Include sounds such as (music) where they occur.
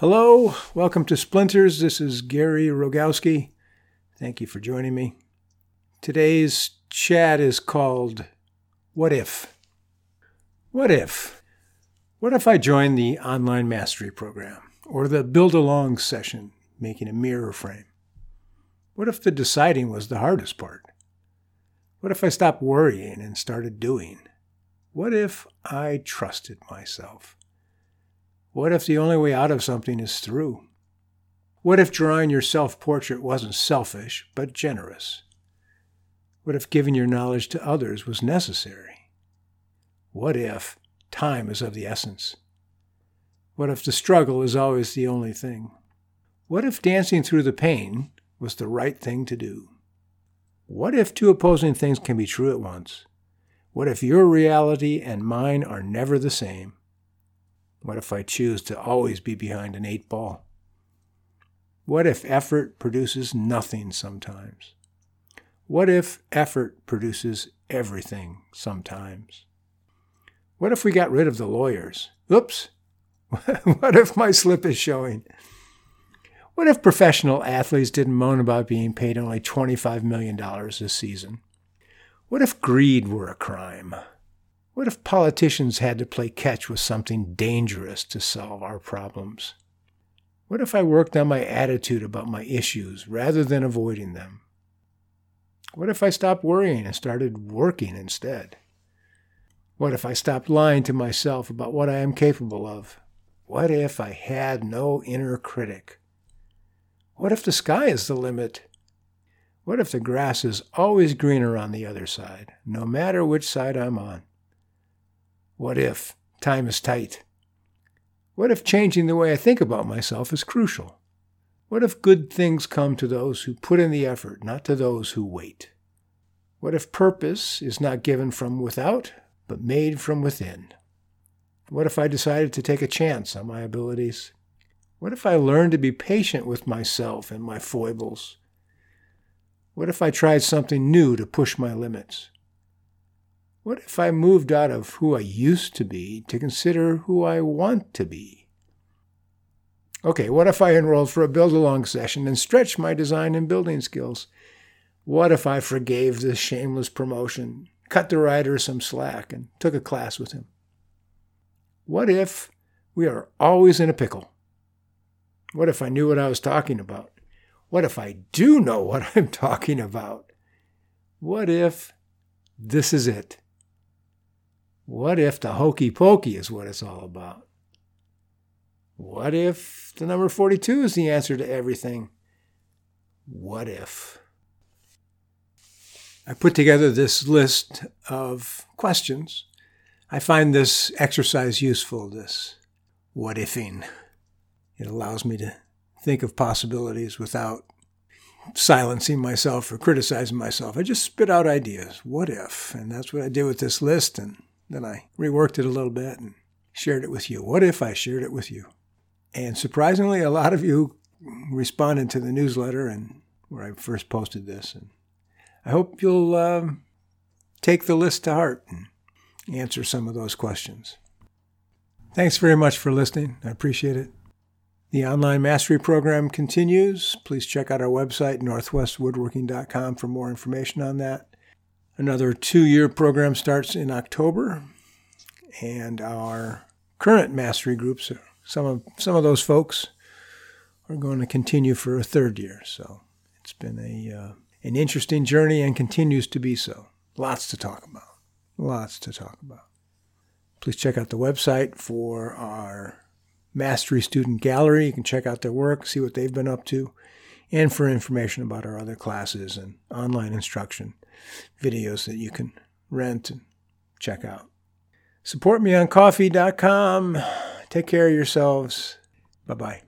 Hello, welcome to Splinters. This is Gary Rogowski. Thank you for joining me. Today's chat is called What If? What if? What if I joined the online mastery program or the build along session making a mirror frame? What if the deciding was the hardest part? What if I stopped worrying and started doing? What if I trusted myself? What if the only way out of something is through? What if drawing your self portrait wasn't selfish, but generous? What if giving your knowledge to others was necessary? What if time is of the essence? What if the struggle is always the only thing? What if dancing through the pain was the right thing to do? What if two opposing things can be true at once? What if your reality and mine are never the same? What if I choose to always be behind an eight ball? What if effort produces nothing sometimes? What if effort produces everything sometimes? What if we got rid of the lawyers? Oops! (laughs) what if my slip is showing? What if professional athletes didn't moan about being paid only $25 million this season? What if greed were a crime? What if politicians had to play catch with something dangerous to solve our problems? What if I worked on my attitude about my issues rather than avoiding them? What if I stopped worrying and started working instead? What if I stopped lying to myself about what I am capable of? What if I had no inner critic? What if the sky is the limit? What if the grass is always greener on the other side, no matter which side I'm on? What if time is tight? What if changing the way I think about myself is crucial? What if good things come to those who put in the effort, not to those who wait? What if purpose is not given from without, but made from within? What if I decided to take a chance on my abilities? What if I learned to be patient with myself and my foibles? What if I tried something new to push my limits? What if I moved out of who I used to be to consider who I want to be? Okay, what if I enrolled for a build along session and stretched my design and building skills? What if I forgave the shameless promotion, cut the writer some slack, and took a class with him? What if we are always in a pickle? What if I knew what I was talking about? What if I do know (laughs) what I'm talking about? What if this is it? What if the hokey pokey is what it's all about? What if the number 42 is the answer to everything? What if? I put together this list of questions. I find this exercise useful, this what ifing. It allows me to think of possibilities without silencing myself or criticizing myself. I just spit out ideas. What if? And that's what I did with this list. And then I reworked it a little bit and shared it with you. What if I shared it with you? And surprisingly, a lot of you responded to the newsletter and where I first posted this. And I hope you'll uh, take the list to heart and answer some of those questions. Thanks very much for listening. I appreciate it. The online mastery program continues. Please check out our website, northwestwoodworking.com, for more information on that. Another two year program starts in October, and our current mastery groups, some of, some of those folks, are going to continue for a third year. So it's been a, uh, an interesting journey and continues to be so. Lots to talk about. Lots to talk about. Please check out the website for our Mastery Student Gallery. You can check out their work, see what they've been up to, and for information about our other classes and online instruction videos that you can rent and check out. Support me on Ko-fi.com. Take care of yourselves. Bye bye.